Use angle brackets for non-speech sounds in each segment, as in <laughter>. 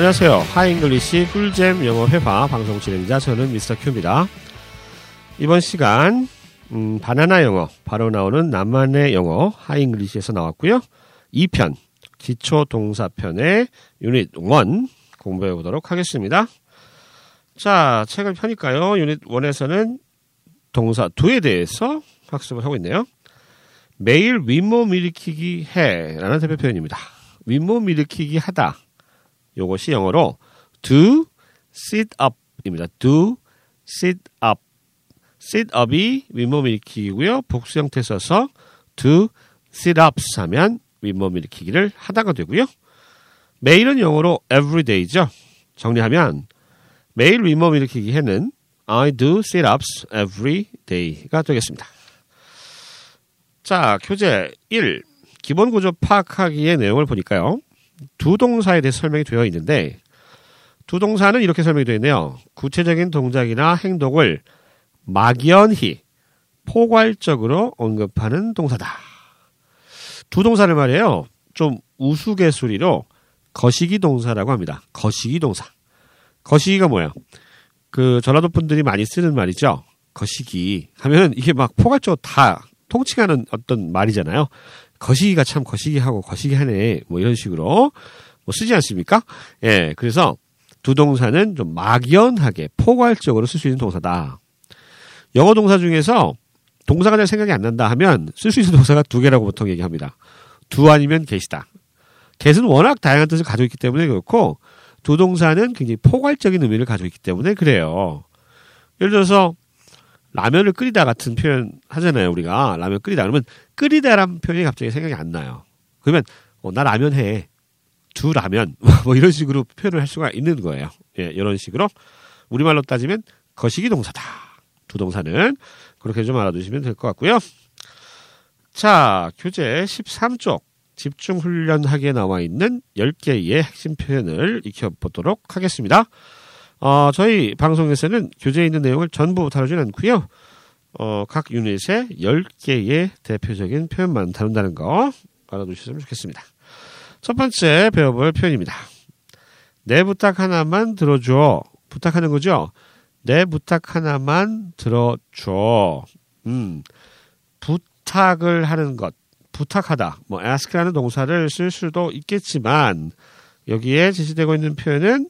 안녕하세요. 하잉글리시 꿀잼 영어 회화 방송 진행자 저는 미스터 큐입니다. 이번 시간 음, 바나나 영어 바로 나오는 나만의 영어 하잉글리시에서 나왔고요. 2편 기초 동사편의 유닛 1 공부해 보도록 하겠습니다. 자, 책을 펴니까요. 유닛 1에서는 동사 do에 대해서 학습을 하고 있네요. 매일 윗몸 일으키기 해 라는 대표 표현입니다. 윗몸 일으키기 하다. 요것이 영어로 do sit up입니다. do sit up. sit up이 윗몸 일으키기고요. 복수 형태 써서 do sit ups 하면 윗몸 일으키기를 하다가 되고요. 매일은 영어로 everyday죠. 정리하면 매일 윗몸 일으키기 해는 I do sit ups every day가 되겠습니다. 자, 교재 1. 기본 구조 파악하기의 내용을 보니까요. 두 동사에 대해 설명이 되어 있는데 두 동사는 이렇게 설명이 되어 있네요. 구체적인 동작이나 행동을 막연히 포괄적으로 언급하는 동사다. 두 동사를 말이에요. 좀 우스갯소리로 거시기 동사라고 합니다. 거시기 동사. 거시기가 뭐예요? 그 전라도 분들이 많이 쓰는 말이죠. 거시기 하면 이게 막 포괄적으로 다 통칭하는 어떤 말이잖아요. 거시기가 참 거시기하고 거시기하네 뭐 이런 식으로 뭐 쓰지 않습니까? 예, 그래서 두 동사는 좀 막연하게 포괄적으로 쓸 수 있는 동사다. 영어 동사 중에서 동사가 잘 생각이 안 난다 하면 쓸 수 있는 동사가 두 개라고 보통 얘기합니다. 두 아니면 get이다. get은 워낙 다양한 뜻을 가지고 있기 때문에 그렇고 두 동사는 굉장히 포괄적인 의미를 가지고 있기 때문에 그래요. 예를 들어서 라면을 끓이다 같은 표현 하잖아요, 우리가. 라면 끓이다. 그러면 끓이다라는 표현이 갑자기 생각이 안 나요. 그러면, 어, 나 라면 해. 두 라면. <laughs> 뭐 이런 식으로 표현을 할 수가 있는 거예요. 예, 이런 식으로. 우리말로 따지면 거시기 동사다. 두 동사는. 그렇게 좀 알아두시면 될 것 같고요. 자, 교재 13쪽. 집중 훈련하기에 나와 있는 10개의 핵심 표현을 익혀 보도록 하겠습니다. 어, 저희 방송에서는 교재에 있는 내용을 전부 다루진 않고요. 어, 각 유닛에 10개의 대표적인 표현만 다룬다는 거 알아두셨으면 좋겠습니다. 첫 번째 배워볼 표현입니다. 내 부탁 하나만 들어줘. 부탁하는 거죠? 내 부탁 하나만 들어줘. 음, 부탁을 하는 것. 부탁하다. 뭐 ask라는 동사를 쓸 수도 있겠지만 여기에 제시되고 있는 표현은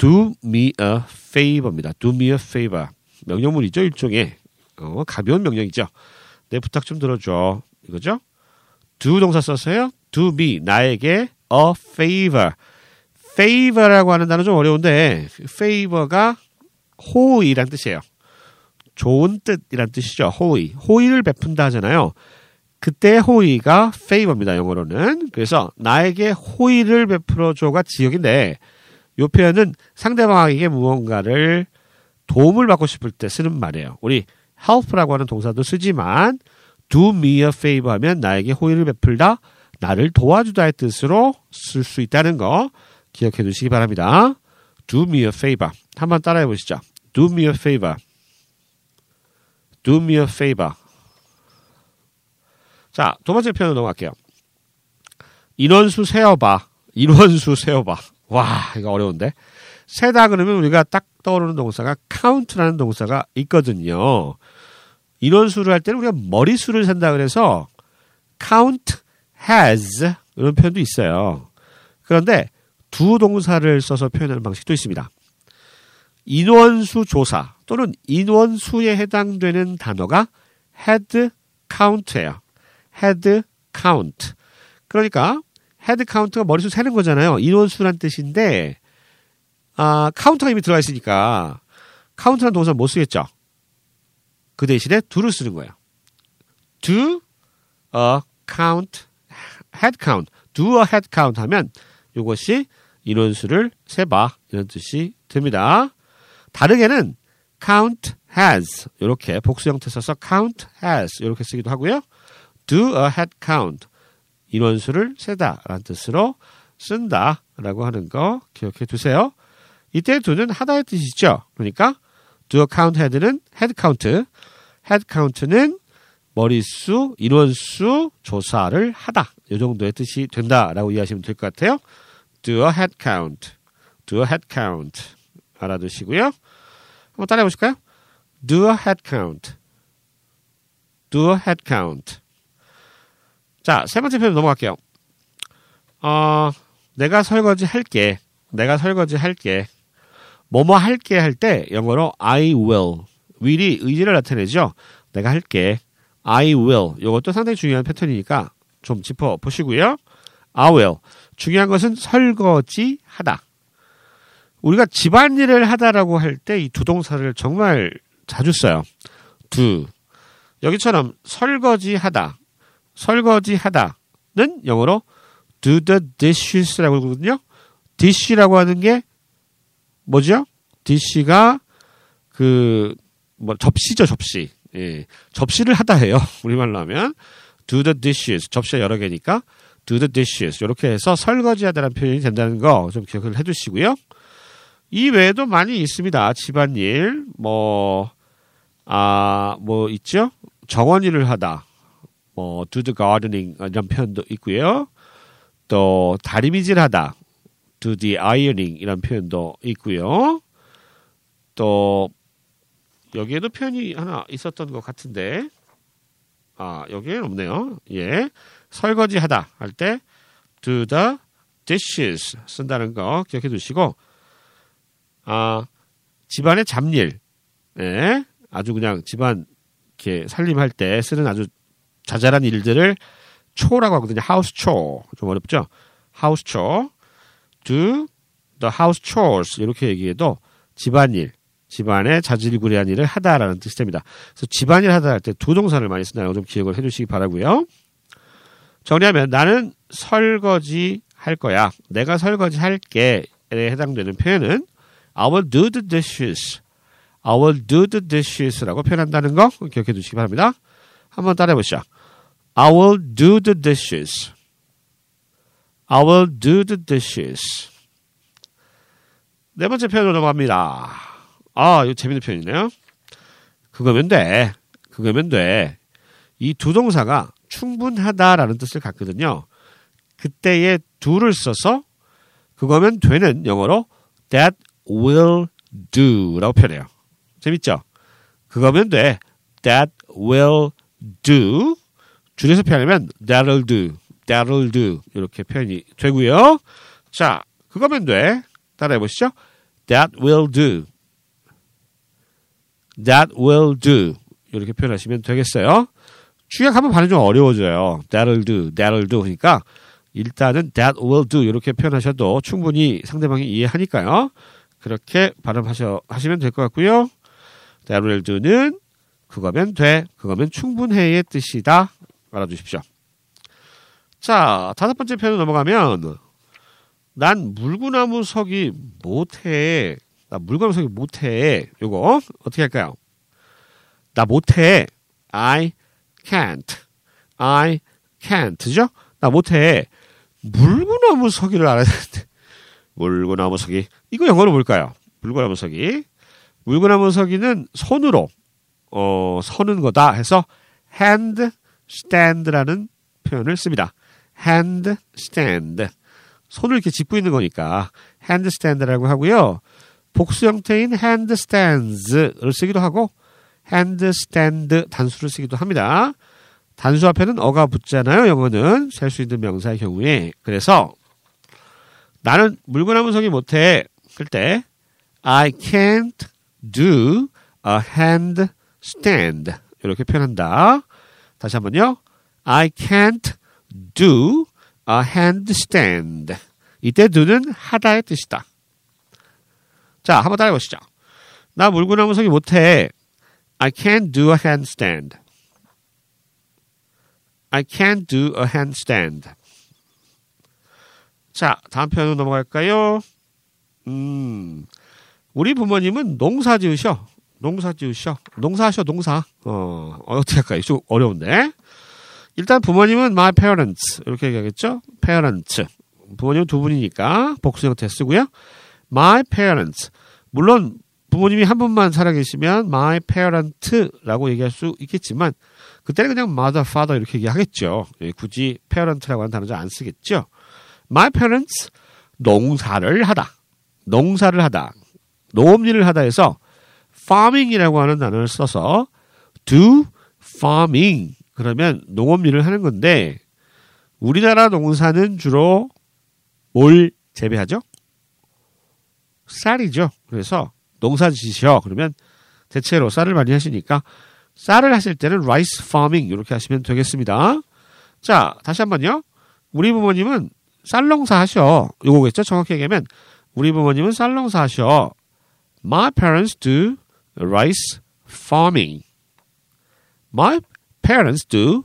do me a favor입니다. do me a favor. 명령문이죠. 일종의 어, 가벼운 명령이죠. 내 부탁 좀 들어줘. 이거죠? do 동사 썼어요. do me 나에게 a favor. favor라고 하는 단어 좀 어려운데 favor가 호의란 뜻이에요. 좋은 뜻이란 뜻이죠. 호의. 호의를 베푼다 하잖아요. 그때 호의가 favor입니다. 영어로는. 그래서 나에게 호의를 베풀어 줘가 지역인데 이 표현은 상대방에게 무언가를 도움을 받고 싶을 때 쓰는 말이에요. 우리 help라고 하는 동사도 쓰지만 do me a favor 하면 나에게 호의를 베풀다, 나를 도와주다의 뜻으로 쓸 수 있다는 거 기억해 두시기 바랍니다. do me a favor. 한번 따라해 보시죠. do me a favor. do me a favor. 자, 두 번째 표현으로 넘어갈게요. 인원수 세어봐. 인원수 세어봐. 와, 이거 어려운데. 세다 그러면 우리가 딱 떠오르는 동사가 count라는 동사가 있거든요. 인원수를 할 때는 우리가 머리수를 센다 그래서 count has 이런 표현도 있어요. 그런데 두 동사를 써서 표현하는 방식도 있습니다. 인원수 조사 또는 인원수에 해당되는 단어가 head count예요. head count. 그러니까 head count가 머릿수 세는 거잖아요. 인원수란 뜻인데 아, 카운트가 이미 들어가 있으니까 카운트란 동사 못 쓰겠죠. 그 대신에 do를 쓰는 거예요. do a count, head count, do a head count 하면 이것이 인원수를 세봐 이런 뜻이 됩니다. 다르게는 count has 이렇게 복수 형태 써서 count has 이렇게 쓰기도 하고요. do a head count 인원수를 세다라는 뜻으로 쓴다라고 하는 거 기억해 두세요. 이때 do는 하다의 뜻이죠. 그러니까 a count head는 head count, head count는 머릿수, 인원수 조사를 하다. 이 정도의 뜻이 된다라고 이해하시면 될 것 같아요. head count. do a head count. 알아두시고요. 한번 따라해 보실까요? head count. do a head count. 자, 세 번째 표현 넘어갈게요. 어, 내가 설거지 할게. 내가 설거지 할게. 뭐뭐 할게 할 때 영어로 I will. will이 의지를 나타내죠. 내가 할게. I will. 이것도 상당히 중요한 패턴이니까 좀 짚어 보시고요. I will. 중요한 것은 설거지 하다. 우리가 집안일을 하다라고 할 때 이 두 동사를 정말 자주 써요. do. 여기처럼 설거지 하다. 설거지 하다는 영어로 do the dishes라고 그러거든요. dish라고 하는 게 뭐죠? dish가 그 뭐 접시죠, 접시. 예. 접시를 하다 해요. <laughs> 우리말로 하면 do the dishes. 접시가 여러 개니까 do the dishes. 이렇게 해서 설거지 하다라는 표현이 된다는 거 좀 기억을 해 두시고요. 이 외에도 많이 있습니다. 집안일, 뭐, 아, 뭐 있죠? 정원일을 하다. 뭐, the gardening 이런 표현도 있고요. 또, 다리미질 하다. do the ironing 이런 표현도 있고요. 또, 여기에도 표현이 하나 있었던 것 같은데, 아, 여기에는 없네요. 예. 설거지 하다 할 때, do the dishes 쓴다는 거 기억해 두시고, 아, 집안의 잡일, 예. 아주 그냥 집안 이렇게 살림할 때 쓰는 아주 자잘한 일들을 초라고 하거든요. 하우스 초. 좀 어렵죠? 하우스 초. do the house chores. 이렇게 얘기해도 집안일, 집안의 자질구레한 일을 하다라는 뜻이 됩니다. 그래서 집안일 하다 할 때 두 동사를 많이 거좀 기억을 해 주시기 바라고요. 정리하면 나는 설거지 할 거야. 내가 설거지 할게에 해당되는 표현은 I will do the dishes. I will do the dishes 라고 표현한다는 거 기억해 두시기 바랍니다. 한번 따라해 보시죠. I will do the dishes. I will do the dishes. 네 번째 표현으로 넘어갑니다. 아, 이거 재밌는 표현이네요. 그거면 돼. 그거면 돼. 이 두 동사가 충분하다라는 뜻을 갖거든요. 그때의 do를 써서 그거면 되는 영어로 that will do라고 표현해요. 재밌죠? 그거면 돼. that will do. 줄여서 표현하면 that'll do, that'll do 이렇게 표현이 되고요. 자, 그거면 돼. 따라해 보시죠. That will do. That will do. 이렇게 표현하시면 되겠어요. 주약하면 발음 좀 어려워져요. That'll do, that'll do. 그러니까 일단은 that will do 이렇게 표현하셔도 충분히 상대방이 이해하니까요. 그렇게 발음하셔 하시면 될 것 같고요. That will do는 그거면 돼, 그거면 충분해의 뜻이다. 알아두십시오. 자, 다섯 번째 표현 넘어가면 난 물구나무 서기 못해. 나 물구나무 서기 못해. 요거 어떻게 할까요? 나 못해. I can't. I can't죠? 나 못해. 물구나무 서기를 알아야 되는데. 물구나무 서기. 이거 영어로 뭘까요? 물구나무 서기. 물구나무 서기는 손으로 어, 서는 거다 해서 hand stand라는 표현을 씁니다. hand stand. 손을 이렇게 짚고 있는 거니까 hand stand라고 하고요. 복수 형태인 hand stands를 쓰기도 하고 hand stand 단수를 쓰기도 합니다. 단수 앞에는 어가 붙잖아요. 영어는 셀 수 있는 명사의 경우에. 그래서 나는 물구나무 서기 못해. 그때 I can't do a hand stand 이렇게 표현한다. 다시 한번요. I can't do a handstand. 이때 do는 하다의 뜻이다. 자, 한번 따라해 보시죠. 나 물구나무 서기 못해. I can't do a handstand. I can't do a handstand. 자, 다음 표현으로 넘어갈까요? 음, 우리 부모님은 농사 지으셔. 농사 지으셔. 농사하셔, 농사. 어, 어떻게 할까요? 좀 어려운데. 일단 부모님은 my parents. 이렇게 얘기하겠죠? parents. 부모님 두 분이니까 복수 형태 쓰고요. my parents. 물론 부모님이 한 분만 살아계시면 my parent라고 얘기할 수 있겠지만 그때는 그냥 mother, father 이렇게 얘기하겠죠. 예, 굳이 parent라고 하는 단어 잘안 쓰겠죠. My parents 농사를 하다. 농사를 하다, 농업일을 하다 해서 farming이라고 하는 단어를 써서 do farming 그러면 농업일을 하는 건데 우리나라 농사는 주로 뭘 재배하죠? 쌀이죠. 그래서 농사 지시어 그러면 대체로 쌀을 많이 하시니까 쌀을 하실 때는 rice farming 이렇게 하시면 되겠습니다. 자, 다시 한번요. 우리 부모님은 쌀 농사 하셔. 요거겠죠? 정확히 얘기하면 우리 부모님은 쌀 농사 하셔. My parents do rice farming. My parents do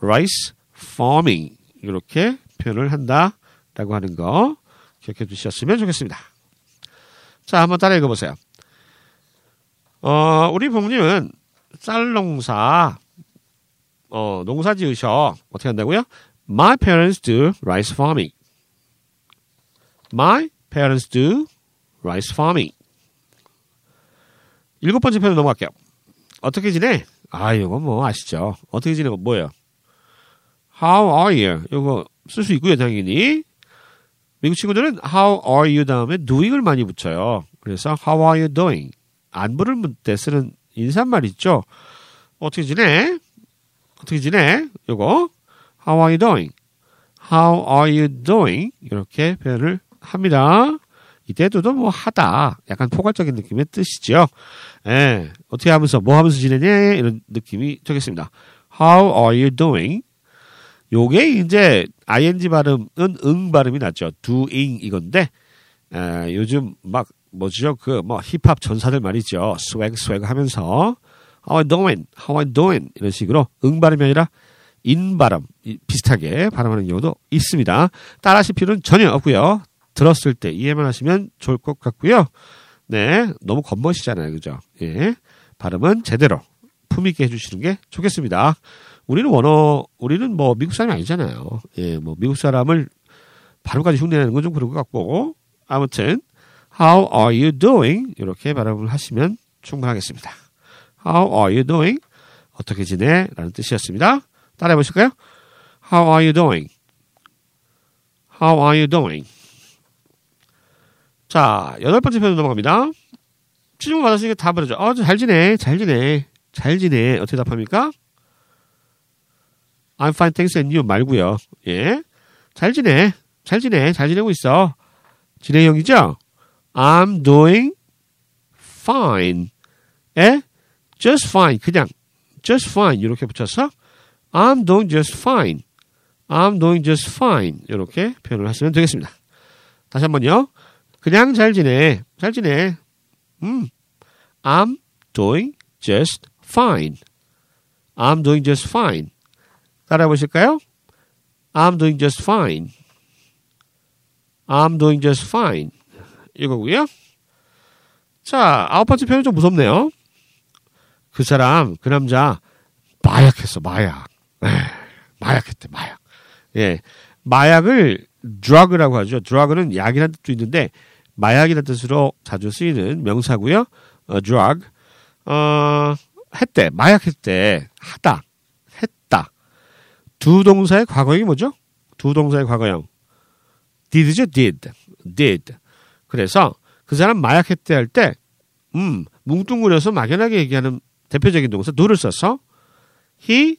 rice farming. 이렇게 표현을 한다라고 하는 거 기억해 두셨으면 좋겠습니다. 자, 한번 따라 읽어보세요. 어, 우리 부모님은 쌀 농사, 어, 농사 지으셔. 어떻게 한다고요? My parents do rice farming. My parents do rice farming. 일곱 번째 표현 넘어갈게요. 어떻게 지내? 아, 이거 뭐 아시죠? 어떻게 지내고 뭐예요? How are you? 이거 쓸 수 있고요, 당연히. 미국 친구들은 How are you 다음에 doing을 많이 붙여요. 그래서 How are you doing? 안부를 묻을 때 쓰는 인사말 있죠? 어떻게 지내? 어떻게 지내? 요거 How are you doing? How are you doing? 이렇게 표현을 합니다. 이때도 뭐 하다 약간 포괄적인 느낌의 뜻이죠. 예, 어떻게 하면서 뭐 하면서 지내냐 이런 느낌이 되겠습니다. How are you doing? 요게 이제 ing 발음은 응 발음이 낫죠. doing 이건데 에, 요즘 막 뭐죠 그 뭐 힙합 전사들 말이죠. swag swag 하면서 How you doing? How you doing? 이런 식으로 응 발음이 아니라 인 발음 비슷하게 발음하는 경우도 있습니다. 따라하실 필요는 전혀 없고요. 들었을 때 이해만 하시면 좋을 것 같고요. 네, 너무 겉멋이잖아요, 그죠? 예, 발음은 제대로 품 있게 해주시는 게 좋겠습니다. 우리는 원어, 우리는 뭐 미국 사람이 아니잖아요. 예, 뭐 미국 사람을 발음까지 흉내내는 건 좀 그런 것 같고 아무튼 How are you doing? 이렇게 발음을 하시면 충분하겠습니다. How are you doing? 어떻게 지내? 라는 뜻이었습니다. 따라해 보실까요? How are you doing? How are you doing? 자, 여덟 번째 표현 넘어갑니다. 질문 받았으니까 답을 하죠. 어, 잘 지내, 잘 지내, 잘 지내. 어떻게 답합니까? I'm fine, thanks, and you 말고요. 예, 잘 지내, 잘 지내, 잘 지내고 있어. 진행형이죠? I'm doing fine. 예, just fine. 그냥 just fine 이렇게 붙여서 I'm doing just fine. I'm doing just fine. 이렇게 표현을 하시면 되겠습니다. 다시 한번요. 그냥 잘 지내. 잘 지내. 음. I'm doing just fine. I'm doing just fine. 따라해 보실까요? I'm doing just fine. I'm doing just fine. 이거고요. 자, 아홉 번째 표현 좀 무섭네요. 그 사람, 그 남자 마약했어, 마약. 에이, 마약했대, 마약. 예. 마약을 drug라고 하죠. drug는 약이라는 뜻도 있는데 마약이라는 뜻으로 자주 쓰이는 명사고요. 어, drug. 어, 했대. 마약했대. 하다. 했다. 두 동사의 과거형이 뭐죠? 두 동사의 과거형. did죠, did. did. 그래서 그 사람 마약했대 할 때, 음, 뭉뚱그려서 막연하게 얘기하는 대표적인 동사 do를 써서 he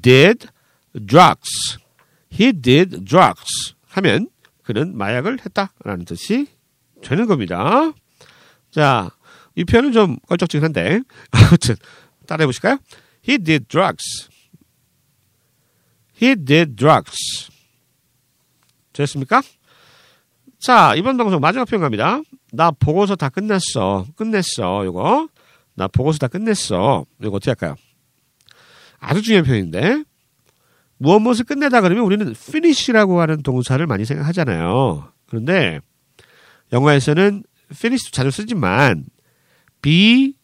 did drugs. he did drugs. 하면 그는 마약을 했다라는 뜻이 되는 겁니다. 자, 이 표현은 좀 껄쩍지근한데 <laughs> 아무튼 따라해 보실까요? He did drugs. He did drugs. 됐습니까? 자, 이번 방송 마지막 표현 갑니다. 나 보고서 다 끝났어. 끝냈어. 요거. 나 보고서 다 끝냈어. 이거 어떻게 할까요? 아주 중요한 표현인데 무엇 무엇을 끝내다 그러면 우리는 finish라고 하는 동사를 많이 생각하잖아요. 그런데 영어에서는 finish도 자주 쓰지만 be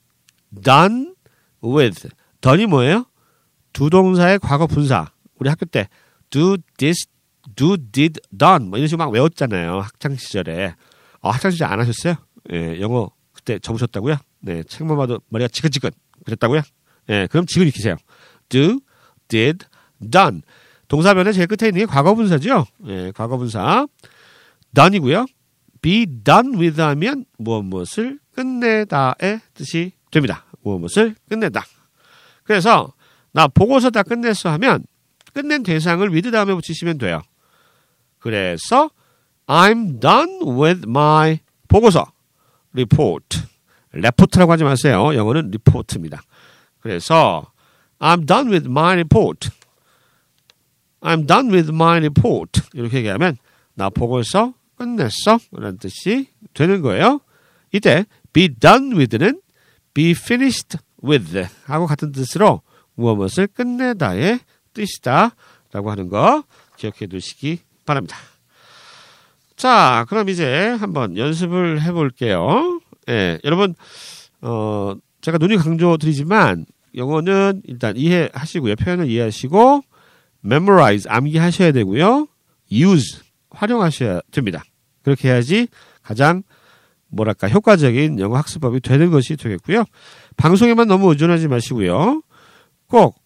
done with done이 뭐예요? 두 동사의 과거 분사. 우리 학교 때 do this, do did done 뭐 이런 식으로 막 외웠잖아요. 학창 시절에. 어, 학창 시절 안 하셨어요? 예, 영어 그때 접으셨다고요? 네, 책만 봐도 머리가 지긋지긋 그랬다고요? 예, 그럼 지금 익히세요. do, did, done. 동사변의 제일 끝에 있는 게 과거분사죠. 예, 과거분사. done이고요. Be done with 하면 무엇 무엇을 끝내다의 뜻이 됩니다. 무엇 무엇을 끝내다. 그래서 나 보고서 다 끝냈어 하면 끝낸 대상을 with 다음에 붙이시면 돼요. 그래서 I'm done with my 보고서 report. 레포트라고 하지 마세요. 영어는 리포트입니다. 그래서 I'm done with my report. I'm done with my report. 이렇게 얘기하면 나 보고서 끝냈어. 라는 뜻이 되는 거예요. 이때 be done with는 be finished with 하고 같은 뜻으로 무엇을 끝내다의 뜻이다. 라고 하는 거 기억해 두시기 바랍니다. 자, 그럼 이제 한번 연습을 해 볼게요. 예, 여러분, 어, 제가 눈이 강조 드리지만 영어는 일단 이해하시고요. 표현을 이해하시고 memorize 암기하셔야 되고요. use 활용하셔야 됩니다. 그렇게 해야지 가장 뭐랄까 효과적인 영어 학습법이 되는 것이 되겠고요. 방송에만 너무 의존하지 마시고요. 꼭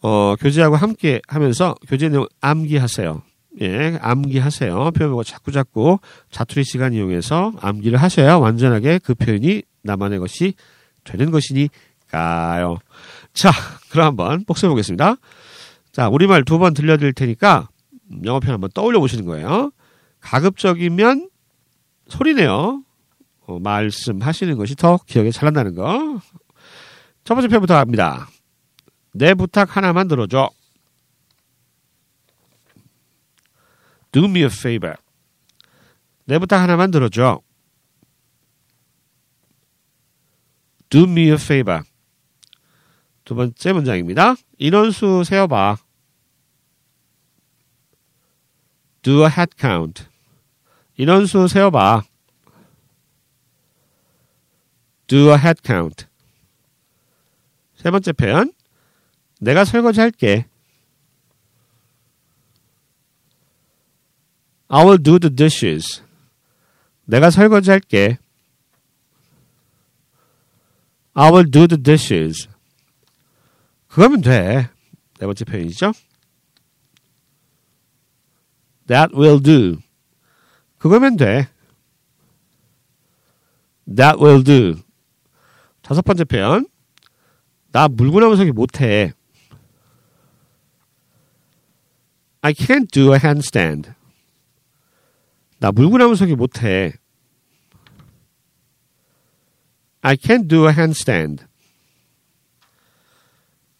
어, 교재하고 함께 하면서 교재 내용 암기하세요. 예, 암기하세요. 표현을 자꾸 자꾸 자투리 시간 이용해서 암기를 하셔야 완전하게 그 표현이 나만의 것이 되는 것이니까요. 자, 그럼 한번 복습해 보겠습니다. 자, 우리말 두 번 들려드릴 테니까 영어 표현 한번 떠올려 보시는 거예요. 가급적이면 소리내요. 어, 말씀하시는 것이 더 기억에 잘 난다는 거. 첫 번째 표현부터 합니다. 내 부탁 하나만 들어줘. Do me a favor. 내 부탁 하나만 들어줘. Do me a favor. 두 번째 문장입니다. 인원수 세어봐. Do a head count. 인원수 세어봐. Do a head count. 세 번째 표현. 내가 설거지 할게. I will do the dishes. 내가 설거지 할게. I will do the dishes. 그거면 돼. 네 번째 표현이죠. That will do. 그거면 돼. That will do. 다섯 번째 표현. 나 물구나무 서기 못해. I can't do a handstand. 나 물구나무 서기 못해. I can't do a handstand.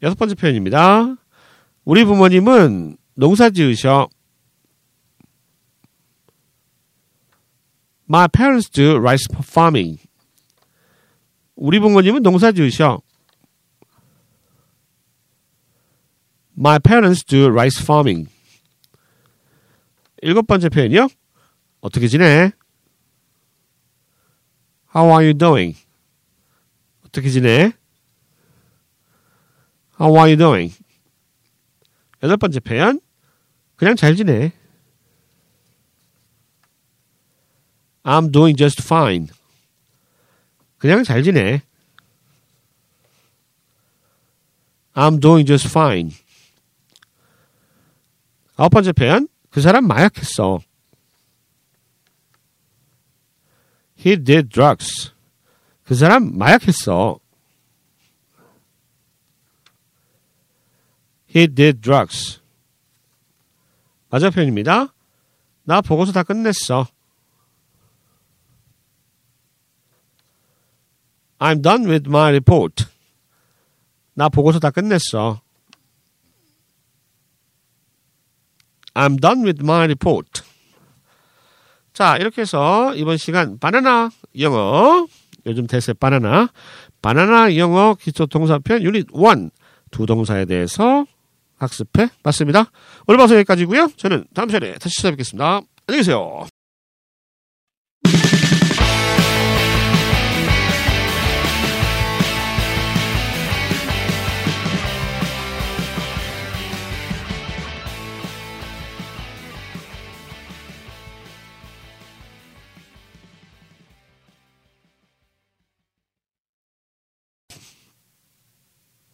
여섯 번째 표현입니다. 우리 부모님은 농사 지으셔. My parents do rice farming. 우리 부모님은 농사 지으셔. My parents do rice farming. 일곱 번째 표현이요. 어떻게 지내? How are you doing? 어떻게 지내? How are you doing? 여덟 번째 표현. 그냥 잘 지내. I'm doing just fine. 그냥 잘 지내. I'm doing just fine. 아홉 번째 표현. 그 사람 마약했어. He did drugs. 그 사람 마약했어. He did drugs. 맞아 표현입니다. 나 보고서 다 끝냈어. I'm done with my report. 나 보고서 다 끝냈어. I'm done with my report. 자, 이렇게 해서 이번 시간 바나나 영어, 요즘 대세 바나나, 바나나 영어 기초 동사편 유닛 1 두 동사에 대해서 학습해 봤습니다. 오늘 방송 여기까지고요. 저는 다음 시간에 다시 찾아뵙겠습니다. 안녕히 계세요.